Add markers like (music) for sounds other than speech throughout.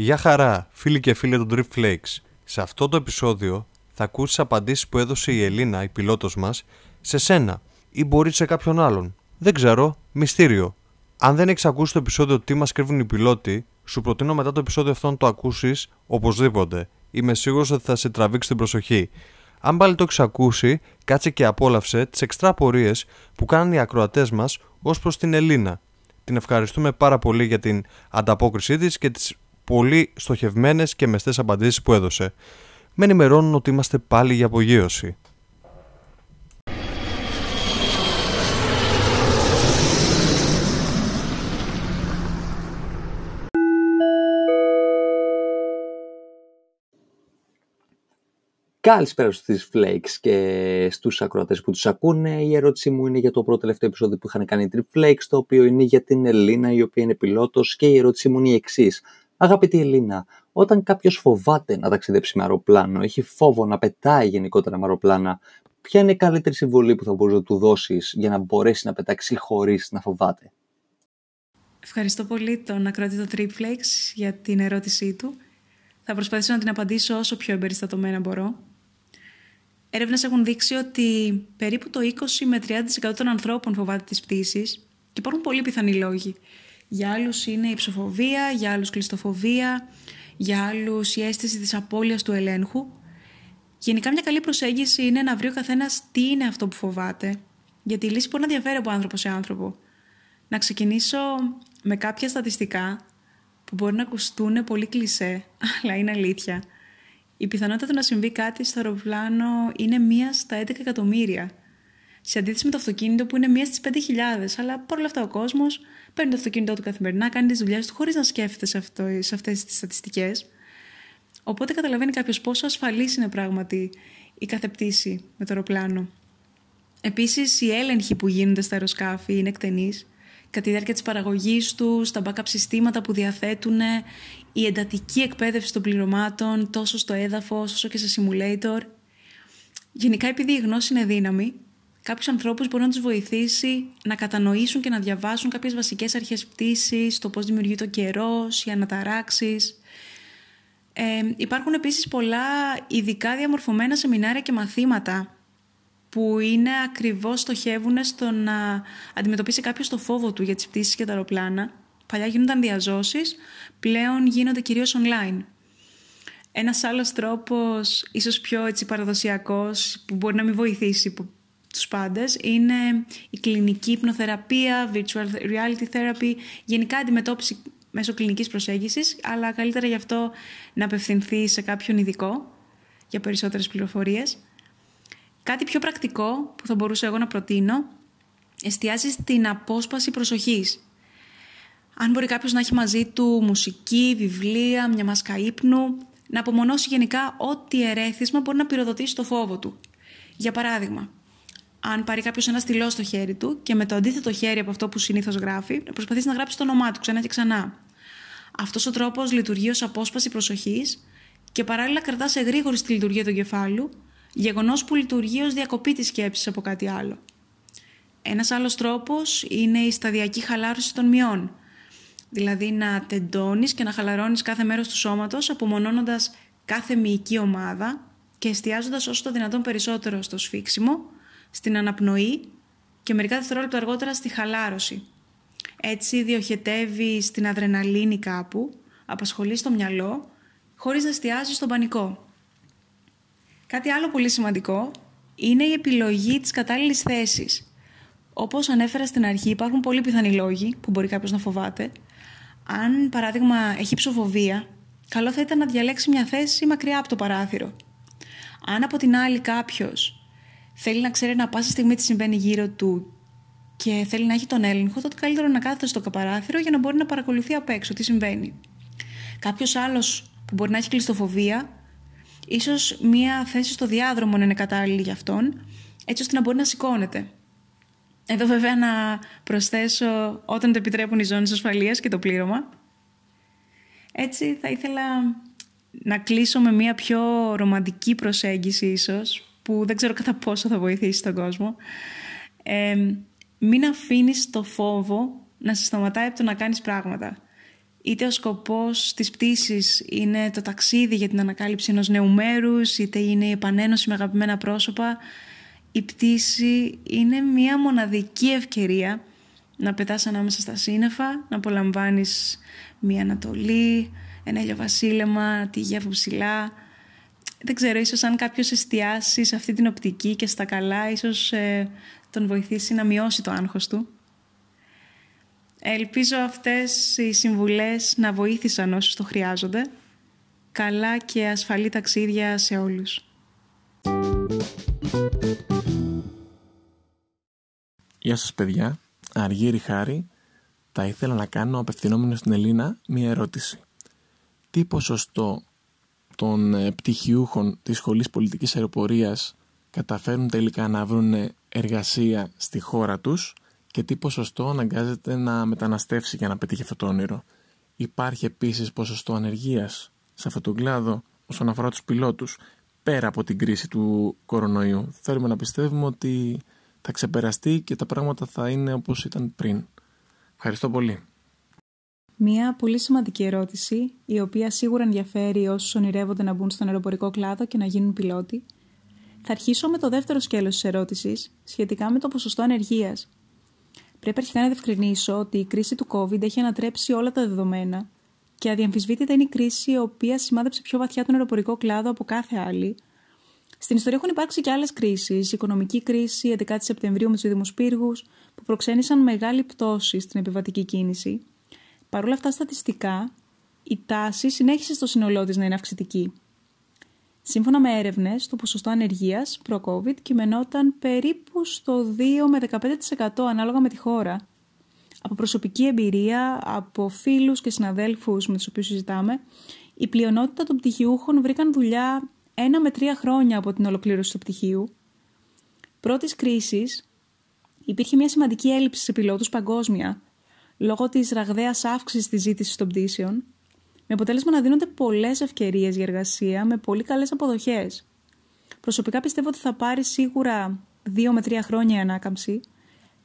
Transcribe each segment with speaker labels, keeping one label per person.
Speaker 1: Γεια χαρά, φίλοι και φίλοι των Drift Flakes. Σε αυτό το επεισόδιο θα ακούσεις απαντήσεις που έδωσε η Ελίνα, η πιλότος μας, σε σένα ή μπορεί σε κάποιον άλλον. Δεν ξέρω, μυστήριο. Αν δεν έχεις ακούσει το επεισόδιο τι μας κρύβουν οι πιλότοι, σου προτείνω μετά το επεισόδιο αυτό να το ακούσεις οπωσδήποτε. Είμαι σίγουρος ότι θα σε τραβήξει την προσοχή. Αν πάλι το έχεις ακούσει, κάτσε και απόλαυσε τις εξτρά απορίες που κάνουν οι ακροατές μας ως προς την Ελίνα. Την ευχαριστούμε πάρα πολύ για την ανταπόκρισή της και τις πολύ στοχευμένες και μεστές απαντήσεις που έδωσε. Με ενημερώνουν ότι είμαστε πάλι για απογείωση.
Speaker 2: Καλησπέρα στους Flakes και στους ακροατές που τους ακούνε. Η ερώτησή μου είναι για το πρώτο τελευταίο επεισόδιο που είχαν κάνει Trip Flakes, το οποίο είναι για την Ελίνα, η οποία είναι πιλότος και η ερώτησή μου είναι η εξής. Αγαπητή Ελίνα, όταν κάποιος φοβάται να ταξιδέψει με αεροπλάνο, έχει φόβο να πετάει γενικότερα με αεροπλάνα, ποια είναι η καλύτερη συμβολή που θα μπορούσε να του δώσεις για να μπορέσει να πετάξει χωρίς να φοβάται;
Speaker 3: Ευχαριστώ πολύ τον ακροατή του Flakes για την ερώτησή του. Θα προσπαθήσω να την απαντήσω όσο πιο εμπεριστατωμένα μπορώ. Έρευνες έχουν δείξει ότι περίπου το 20 με 30% των ανθρώπων φοβάται τις πτήσεις και υπάρχουν πολύ πιθανοί λόγοι. Για άλλους είναι η ψοφοβία, για άλλους κλειστοφοβία, για άλλους η αίσθηση της απώλειας του ελέγχου. Γενικά, μια καλή προσέγγιση είναι να βρει ο καθένας τι είναι αυτό που φοβάται, γιατί η λύση μπορεί να διαφέρει από άνθρωπο σε άνθρωπο. Να ξεκινήσω με κάποια στατιστικά που μπορεί να ακουστούν πολύ κλισέ, (laughs) αλλά είναι αλήθεια η πιθανότητα του να συμβεί κάτι στο αεροπλάνο είναι μία στα 11 εκατομμύρια. Σε αντίθεση με το αυτοκίνητο που είναι μία στις 5.000, αλλά παρόλα αυτά ο κόσμος παίρνει το αυτοκίνητό του καθημερινά, κάνει τις δουλειές του χωρίς να σκέφτεται σε, αυτό, σε αυτές τις στατιστικές. Οπότε καταλαβαίνει κάποιος πόσο ασφαλής είναι πράγματι η κάθε πτήση με το αεροπλάνο. Επίσης, οι έλεγχοι που γίνονται στα αεροσκάφη είναι εκτενείς κατά τη διάρκεια της παραγωγής τους, τα backup συστήματα που διαθέτουν, η εντατική εκπαίδευση των πληρωμάτων τόσο στο έδαφος όσο και σε simulator. Γενικά επειδή η γνώση είναι δύναμη, κάποιους ανθρώπους μπορεί να τους βοηθήσει να κατανοήσουν και να διαβάσουν κάποιες βασικές αρχές πτήσης, το πώς δημιουργεί το καιρός, οι αναταράξεις. Ε, υπάρχουν επίσης πολλά ειδικά διαμορφωμένα σεμινάρια και μαθήματα που είναι ακριβώς στοχεύουν στο να αντιμετωπίσει κάποιος το φόβο του για τις πτήσεις και τα αεροπλάνα. Παλιά γίνονταν διαζώσεις, πλέον γίνονται κυρίως online. Ένας άλλος τρόπος, ίσως πιο έτσι παραδοσιακός, που μπορεί να μην βοηθήσει τους πάντες, είναι η κλινική υπνοθεραπεία, virtual reality therapy, γενικά αντιμετώπιση μέσω κλινικής προσέγγισης, αλλά καλύτερα γι' αυτό να απευθυνθεί σε κάποιον ειδικό για περισσότερες πληροφορίες. Κάτι πιο πρακτικό που θα μπορούσα εγώ να προτείνω εστιάζει στην απόσπαση προσοχής. Αν μπορεί κάποιος να έχει μαζί του μουσική, βιβλία, μια μάσκα ύπνου, να απομονώσει γενικά ό,τι ερέθισμα μπορεί να πυροδοτήσει το φόβο του. Για παράδειγμα, αν πάρει κάποιος ένα στυλό στο χέρι του και με το αντίθετο χέρι από αυτό που συνήθως γράφει, να προσπαθήσει να γράψεις το όνομά του ξανά και ξανά. Αυτός ο τρόπος λειτουργεί ως απόσπαση προσοχής και παράλληλα κρατάς σε γρήγορη στη λειτουργία του εγκεφάλου, Γεγονός που λειτουργεί ως διακοπή της σκέψης από κάτι άλλο. Ένας άλλος τρόπος είναι η σταδιακή χαλάρωση των μειών. Δηλαδή να τεντώνεις και να χαλαρώνεις κάθε μέρος του σώματος, απομονώνοντας κάθε μυϊκή ομάδα και εστιάζοντας όσο το δυνατόν περισσότερο στο σφίξιμο, στην αναπνοή και μερικά δευτερόλεπτα αργότερα στη χαλάρωση. Έτσι διοχετεύει την αδρεναλίνη κάπου, απασχολεί το μυαλό, χωρίς να εστιάζει στον πανικό. Κάτι άλλο πολύ σημαντικό είναι η επιλογή της κατάλληλης θέσης. Όπως ανέφερα στην αρχή, υπάρχουν πολύ πιθανοί λόγοι που μπορεί κάποιος να φοβάται. Αν, παράδειγμα, έχει ψοφοβία, καλό θα ήταν να διαλέξει μια θέση μακριά από το παράθυρο. Αν από την άλλη κάποιος θέλει να ξέρει να πάσα στιγμή τι συμβαίνει γύρω του και θέλει να έχει τον έλεγχο, τότε καλύτερο να κάθεται στο παράθυρο για να μπορεί να παρακολουθεί απ' έξω τι συμβαίνει. Κάποιος άλλος που μπορεί να έχει κλειστοφοβία ίσως μία θέση στο διάδρομο να είναι κατάλληλη για αυτόν, έτσι ώστε να μπορεί να σηκώνεται. Εδώ βέβαια να προσθέσω όταν το επιτρέπουν οι ζώνες ασφαλείας και το πλήρωμα. Έτσι θα ήθελα να κλείσω με μία πιο ρομαντική προσέγγιση ίσως, που δεν ξέρω κατά πόσο θα βοηθήσει τον κόσμο. Ε, μην αφήνεις το φόβο να σε σταματάει από το να κάνεις πράγματα. είτε ο σκοπός της πτήσης είναι το ταξίδι για την ανακάλυψη ενός νέου μέρους, είτε είναι η επανένωση με αγαπημένα πρόσωπα, η πτήση είναι μια μοναδική ευκαιρία να πετάς ανάμεσα στα σύννεφα, να απολαμβάνεις μια Ανατολή, ένα ηλιοβασίλεμα, τη γεύμα ψηλά. Δεν ξέρω, ίσως αν κάποιος εστιάσει σε αυτή την οπτική και στα καλά, ίσως ε, τον βοηθήσει να μειώσει το άγχος του. Ελπίζω αυτές οι συμβουλές να βοήθησαν όσους το χρειάζονται. Καλά και ασφαλή ταξίδια σε όλους.
Speaker 4: Γεια σας παιδιά, Αργύρι Χάρη. Θα ήθελα να κάνω απευθυνόμενο στην Ελίνα μία ερώτηση. Τι ποσοστό των ε, πτυχιούχων της Σχολής Πολιτικής Αεροπορίας καταφέρουν τελικά να βρουν εργασία στη χώρα τους και τι ποσοστό αναγκάζεται να μεταναστεύσει για να πετύχει αυτό το όνειρο. Υπάρχει επίσης ποσοστό ανεργίας σε αυτόν τον κλάδο όσον αφορά τους πιλότους πέρα από την κρίση του κορονοϊού. Θέλουμε να πιστεύουμε ότι θα ξεπεραστεί και τα πράγματα θα είναι όπως ήταν πριν. Ευχαριστώ πολύ.
Speaker 3: Μία πολύ σημαντική ερώτηση, η οποία σίγουρα ενδιαφέρει όσους ονειρεύονται να μπουν στον αεροπορικό κλάδο και να γίνουν πιλότοι. Θα αρχίσω με το δεύτερο σκέλος της ερώτησης, σχετικά με το ποσοστό ανεργίας. Πρέπει αρχικά να διευκρινίσω ότι η κρίση του COVID έχει ανατρέψει όλα τα δεδομένα και αδιαμφισβήτητα είναι η κρίση η οποία σημάδεψε πιο βαθιά τον αεροπορικό κλάδο από κάθε άλλη. Στην ιστορία έχουν υπάρξει και άλλες κρίσεις. Η οικονομική κρίση 11 Σεπτεμβρίου με τους Δήμους Πύργους, που προξένησαν μεγάλη πτώση στην επιβατική κίνηση. Παρ' όλα αυτά, στατιστικά, η τάση συνέχισε στο σύνολό της να είναι αυξητική. Σύμφωνα με έρευνες, το ποσοστό ανεργίας προ-COVID κειμενόταν περίπου στο 2 με 15% ανάλογα με τη χώρα. Από προσωπική εμπειρία, από φίλους και συναδέλφους με τους οποίους συζητάμε, η πλειονότητα των πτυχιούχων βρήκαν δουλειά ένα με τρία χρόνια από την ολοκλήρωση του πτυχίου. Πρώτης κρίσης υπήρχε μια σημαντική έλλειψη σε πιλότους παγκόσμια, λόγω της ραγδαίας αύξησης της ζήτησης των πτήσεων με αποτέλεσμα να δίνονται πολλές ευκαιρίες για εργασία με πολύ καλές αποδοχές. Προσωπικά πιστεύω ότι θα πάρει σίγουρα δύο με τρία χρόνια η ανάκαμψη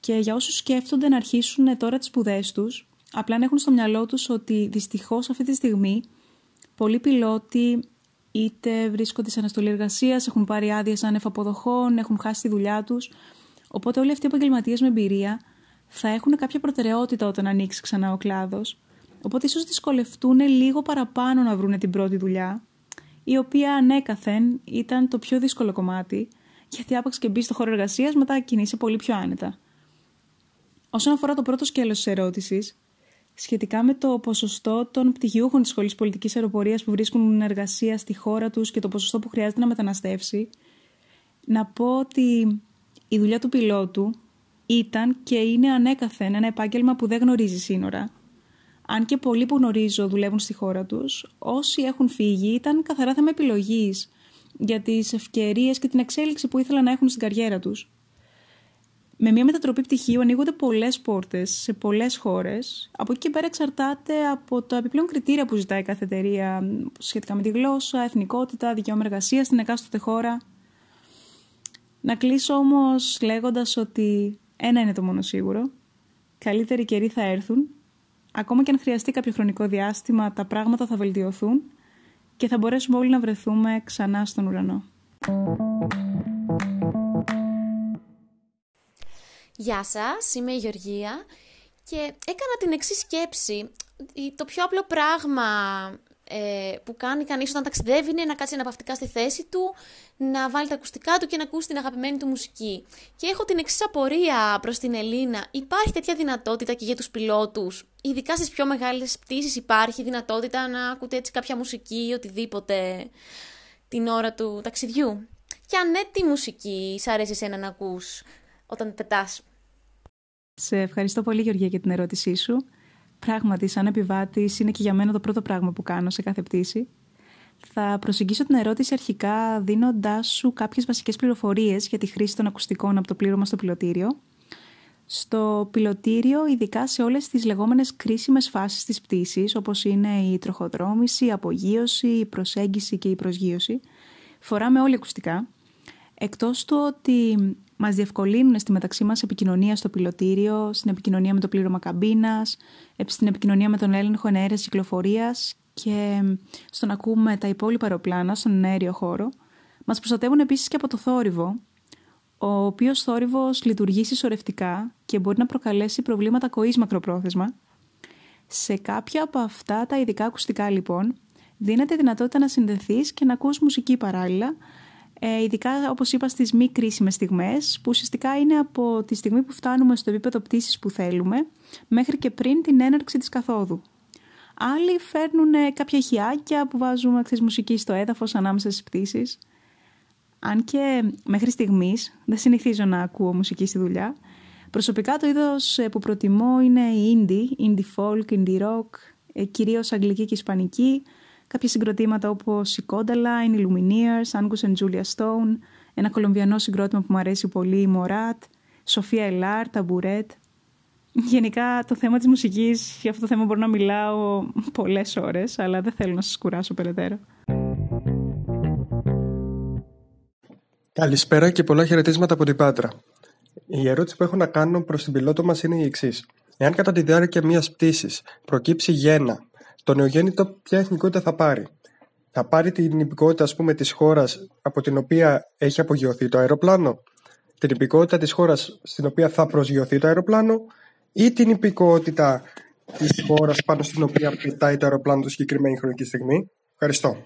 Speaker 3: και για όσους σκέφτονται να αρχίσουν τώρα τις σπουδές τους, απλά να έχουν στο μυαλό τους ότι δυστυχώς αυτή τη στιγμή πολλοί πιλότοι είτε βρίσκονται σε αναστολή εργασίας, έχουν πάρει άδειε άνευ αποδοχών, έχουν χάσει τη δουλειά τους. Οπότε όλοι αυτοί οι επαγγελματίες με εμπειρία θα έχουν κάποια προτεραιότητα όταν ανοίξει ξανά ο κλάδος Οπότε ίσως δυσκολευτούν λίγο παραπάνω να βρουν την πρώτη δουλειά, η οποία ανέκαθεν ήταν το πιο δύσκολο κομμάτι, γιατί άπαξ και μπει στο χώρο εργασίας, μετά κινείσαι πολύ πιο άνετα. Όσον αφορά το πρώτο σκέλος της ερώτησης, σχετικά με το ποσοστό των πτυχιούχων της Σχολής Πολιτικής Αεροπορίας που βρίσκουν εργασία στη χώρα τους και το ποσοστό που χρειάζεται να μεταναστεύσει, να πω ότι η δουλειά του πιλότου ήταν και είναι ανέκαθεν ένα επάγγελμα που δεν γνωρίζει σύνορα αν και πολλοί που γνωρίζω δουλεύουν στη χώρα τους, όσοι έχουν φύγει ήταν καθαρά θέμα επιλογής για τις ευκαιρίες και την εξέλιξη που ήθελαν να έχουν στην καριέρα τους. Με μια μετατροπή πτυχίου ανοίγονται πολλές πόρτες σε πολλές χώρες. Από εκεί και πέρα εξαρτάται από τα επιπλέον κριτήρια που ζητάει κάθε εταιρεία σχετικά με τη γλώσσα, εθνικότητα, δικαίωμα εργασίας στην εκάστοτε χώρα. Να κλείσω όμως λέγοντας ότι ένα είναι το μόνο σίγουρο. Καλύτεροι καιροί θα έρθουν ακόμα και αν χρειαστεί κάποιο χρονικό διάστημα, τα πράγματα θα βελτιωθούν και θα μπορέσουμε όλοι να βρεθούμε ξανά στον ουρανό.
Speaker 5: Γεια σας, είμαι η Γεωργία και έκανα την εξής σκέψη. Το πιο απλό πράγμα ε, που κάνει κανείς όταν ταξιδεύει είναι να κάτσει αναπαυτικά στη θέση του, να βάλει τα ακουστικά του και να ακούσει την αγαπημένη του μουσική. Και έχω την εξής απορία προς την Ελίνα. Υπάρχει τέτοια δυνατότητα και για τους πιλότους, ειδικά στις πιο μεγάλες πτήσεις, υπάρχει δυνατότητα να ακούτε έτσι κάποια μουσική ή οτιδήποτε την ώρα του ταξιδιού; Και αν ναι, τι μουσική σ' αρέσει εσένα να ακούς όταν πετάς;
Speaker 3: Σε ευχαριστώ πολύ Γεωργία για την ερώτησή σου. Πράγματι, σαν επιβάτης, είναι και για μένα το πρώτο πράγμα που κάνω σε κάθε πτήση. Θα προσεγγίσω την ερώτηση αρχικά δίνοντάς σου κάποιες βασικές πληροφορίες για τη χρήση των ακουστικών από το πλήρωμα στο πιλωτήριο. Στο πιλωτήριο, ειδικά σε όλες τις λεγόμενες κρίσιμες φάσεις της πτήσης, όπως είναι η τροχοδρόμηση, η απογείωση, η προσέγγιση και η προσγείωση, φοράμε όλοι ακουστικά, εκτός του ότι μας διευκολύνουν στη μεταξύ μας επικοινωνία στο πιλωτήριο, στην επικοινωνία με το πλήρωμα καμπίνας, στην επικοινωνία με τον έλεγχο εναέρειας κυκλοφορίας και στο να ακούμε τα υπόλοιπα αεροπλάνα στον αέριο χώρο. Μας προστατεύουν επίσης και από το θόρυβο, ο οποίος θόρυβος λειτουργεί συσσωρευτικά και μπορεί να προκαλέσει προβλήματα κοής μακροπρόθεσμα. Σε κάποια από αυτά τα ειδικά ακουστικά λοιπόν, δίνεται δυνατότητα να συνδεθείς και να ακούς μουσική παράλληλα, ε, ειδικά όπως είπα στις μη κρίσιμες στιγμές, που ουσιαστικά είναι από τη στιγμή που φτάνουμε στο επίπεδο πτήσης που θέλουμε, μέχρι και πριν την έναρξη της καθόδου. Άλλοι φέρνουν κάποια χιάκια που βάζουν ξέρεις, μουσική στο έδαφος ανάμεσα στις πτήσεις. Αν και μέχρι στιγμής δεν συνηθίζω να ακούω μουσική στη δουλειά, προσωπικά το είδος ε, που προτιμώ είναι η indie, indie folk, indie rock, ε, κυρίως αγγλική και ισπανική, κάποια συγκροτήματα όπως η Kodaline, οι Lumineers, Angus and Julia Stone, ένα κολομβιανό συγκρότημα που μου αρέσει πολύ, η Morat, Σοφία Ελάρ, Ταμπουρέτ. Γενικά το θέμα της μουσικής, για αυτό το θέμα μπορώ να μιλάω πολλές ώρες, αλλά δεν θέλω να σας κουράσω περαιτέρω.
Speaker 6: Καλησπέρα και πολλά χαιρετίσματα από την Πάτρα. Η ερώτηση που έχω να κάνω προς την πιλότο μας είναι η εξής. Εάν κατά τη διάρκεια μιας πτήσης προκύψει γέννα, το νεογέννητο ποια εθνικότητα θα πάρει. Θα πάρει την υπηκότητα ας πούμε της χώρας από την οποία έχει απογειωθεί το αεροπλάνο, την υπηκότητα της χώρας στην οποία θα προσγειωθεί το αεροπλάνο ή την υπηκότητα της χώρας πάνω στην οποία πετάει το αεροπλάνο το συγκεκριμένη χρονική στιγμή. Ευχαριστώ.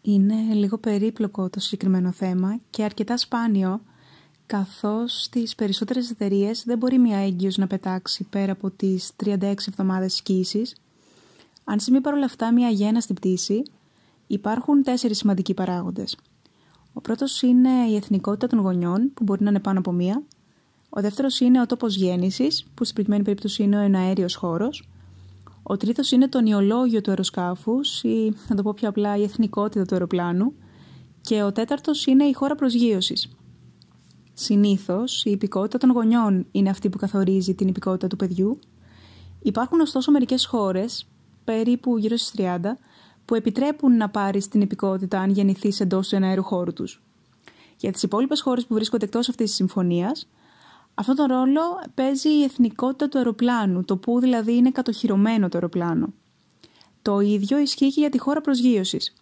Speaker 3: Είναι λίγο περίπλοκο το συγκεκριμένο θέμα και αρκετά σπάνιο καθώς στις περισσότερες εταιρείες δεν μπορεί μια έγκυος να πετάξει πέρα από τις 36 εβδομάδες σκήσης. Αν συμβεί παρόλα αυτά μια γέννα στην πτήση, υπάρχουν τέσσερις σημαντικοί παράγοντες. Ο πρώτος είναι η εθνικότητα των γονιών, που μπορεί να είναι πάνω από μία. Ο δεύτερος είναι ο τόπος γέννησης, που στην προκειμένη περίπτωση είναι ο εναέριος χώρος. Ο τρίτος είναι το νιολόγιο του αεροσκάφους ή, να το πω πιο απλά, η εθνικότητα του αεροπλάνου. Και ο τέταρτος είναι η χώρα προσγείωσης. Συνήθως, η υπηκότητα των γονιών είναι αυτή που καθορίζει την υπηκότητα του παιδιού. Υπάρχουν ωστόσο μερικές χώρες, περίπου γύρω στις 30, που επιτρέπουν να πάρεις την υπηκότητα αν γεννηθείς εντός του εναέρου χώρου τους. Για τις υπόλοιπες χώρες που βρίσκονται εκτός αυτής της συμφωνίας, αυτόν τον ρόλο παίζει η εθνικότητα του αεροπλάνου, το που δηλαδή είναι κατοχυρωμένο το αεροπλάνο. Το ίδιο ισχύει και για τη χώρα προσγείωσης.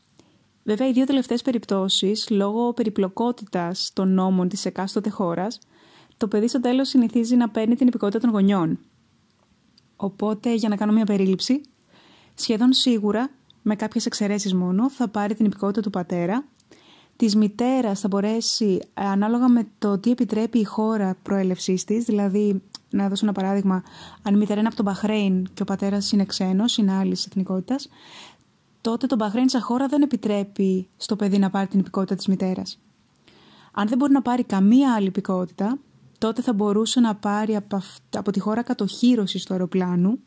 Speaker 3: Βέβαια, οι δύο τελευταίες περιπτώσεις, λόγω περιπλοκότητας των νόμων της εκάστοτε χώρας, το παιδί στο τέλος συνηθίζει να παίρνει την υπηκότητα των γονιών. Οπότε, για να κάνω μια περίληψη, σχεδόν σίγουρα, με κάποιες εξαιρέσεις μόνο, θα πάρει την υπηκότητα του πατέρα. Της μητέρας θα μπορέσει, ανάλογα με το τι επιτρέπει η χώρα προέλευσής της, δηλαδή, να δώσω ένα παράδειγμα, αν η μητέρα είναι από τον Μπαχρέιν και ο πατέρας είναι ξένος, είναι άλλης εθνικότητας, τότε το Μπαχρέιν σαν χώρα δεν επιτρέπει στο παιδί να πάρει την υπηκότητα της μητέρας. Αν δεν μπορεί να πάρει καμία άλλη υπηκότητα, τότε θα μπορούσε να πάρει από, από τη χώρα κατοχύρωση του αεροπλάνου.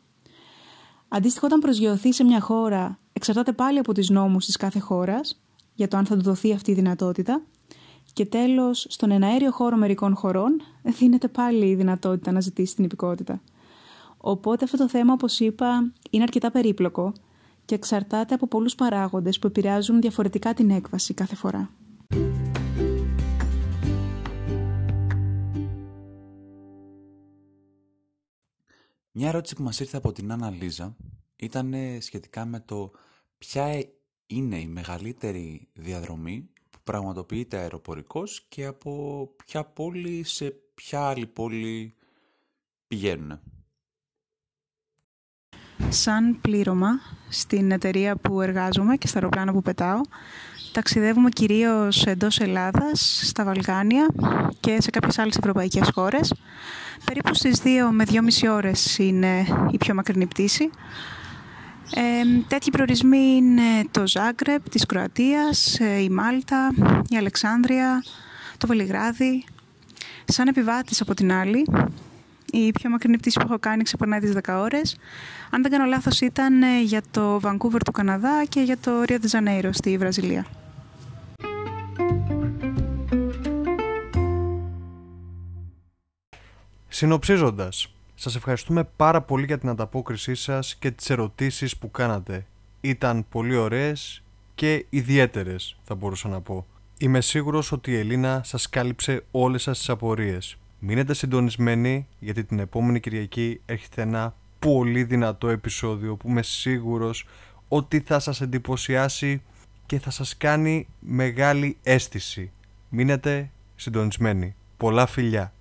Speaker 3: Αντίστοιχα, όταν προσγειωθεί σε μια χώρα, εξαρτάται πάλι από τις νόμους της κάθε χώρας για το αν θα του δοθεί αυτή η δυνατότητα. Και τέλος, στον εναέριο χώρο μερικών χωρών (laughs) δίνεται πάλι η δυνατότητα να ζητήσει την υπηκότητα. Οπότε αυτό το θέμα, όπως είπα, είναι αρκετά περίπλοκο και εξαρτάται από πολλούς παράγοντες που επηρεάζουν διαφορετικά την έκβαση κάθε φορά.
Speaker 7: Μια ερώτηση που μας ήρθε από την Άννα Λίζα ήταν σχετικά με το ποια είναι η μεγαλύτερη διαδρομή που πραγματοποιείται αεροπορικός και από ποια πόλη σε ποια άλλη πόλη πηγαίνουν.
Speaker 3: Σαν πλήρωμα στην εταιρεία που εργάζομαι και στα αεροπλάνα που πετάω, ταξιδεύουμε κυρίως εντός Ελλάδας, στα Βαλκάνια και σε κάποιες άλλες ευρωπαϊκές χώρες. Περίπου στις 2 με 2,5 ώρες είναι η πιο μακρινή πτήση. Ε, τέτοιοι προορισμοί είναι το Ζάγκρεπ της Κροατίας, ε, η Μάλτα, η Αλεξάνδρεια, το Βελιγράδι. Σαν επιβάτης από την άλλη, η πιο μακρινή πτήση που έχω κάνει ξεπερνάει τις 10 ώρες. Αν δεν κάνω λάθος ήταν ε, για το Βανκούβερ του Καναδά και για το Ρίο Τζανέιρο στη Βραζιλία.
Speaker 1: Συνοψίζοντας, σας ευχαριστούμε πάρα πολύ για την ανταπόκρισή σας και τις ερωτήσεις που κάνατε. Ήταν πολύ ωραίες και ιδιαίτερες θα μπορούσα να πω. Είμαι σίγουρος ότι η Ελίνα σας κάλυψε όλες σας τις απορίες. Μείνετε συντονισμένοι γιατί την επόμενη Κυριακή έρχεται ένα πολύ δυνατό επεισόδιο που είμαι σίγουρος ότι θα σας εντυπωσιάσει και θα σας κάνει μεγάλη αίσθηση. Μείνετε συντονισμένοι. Πολλά φιλιά.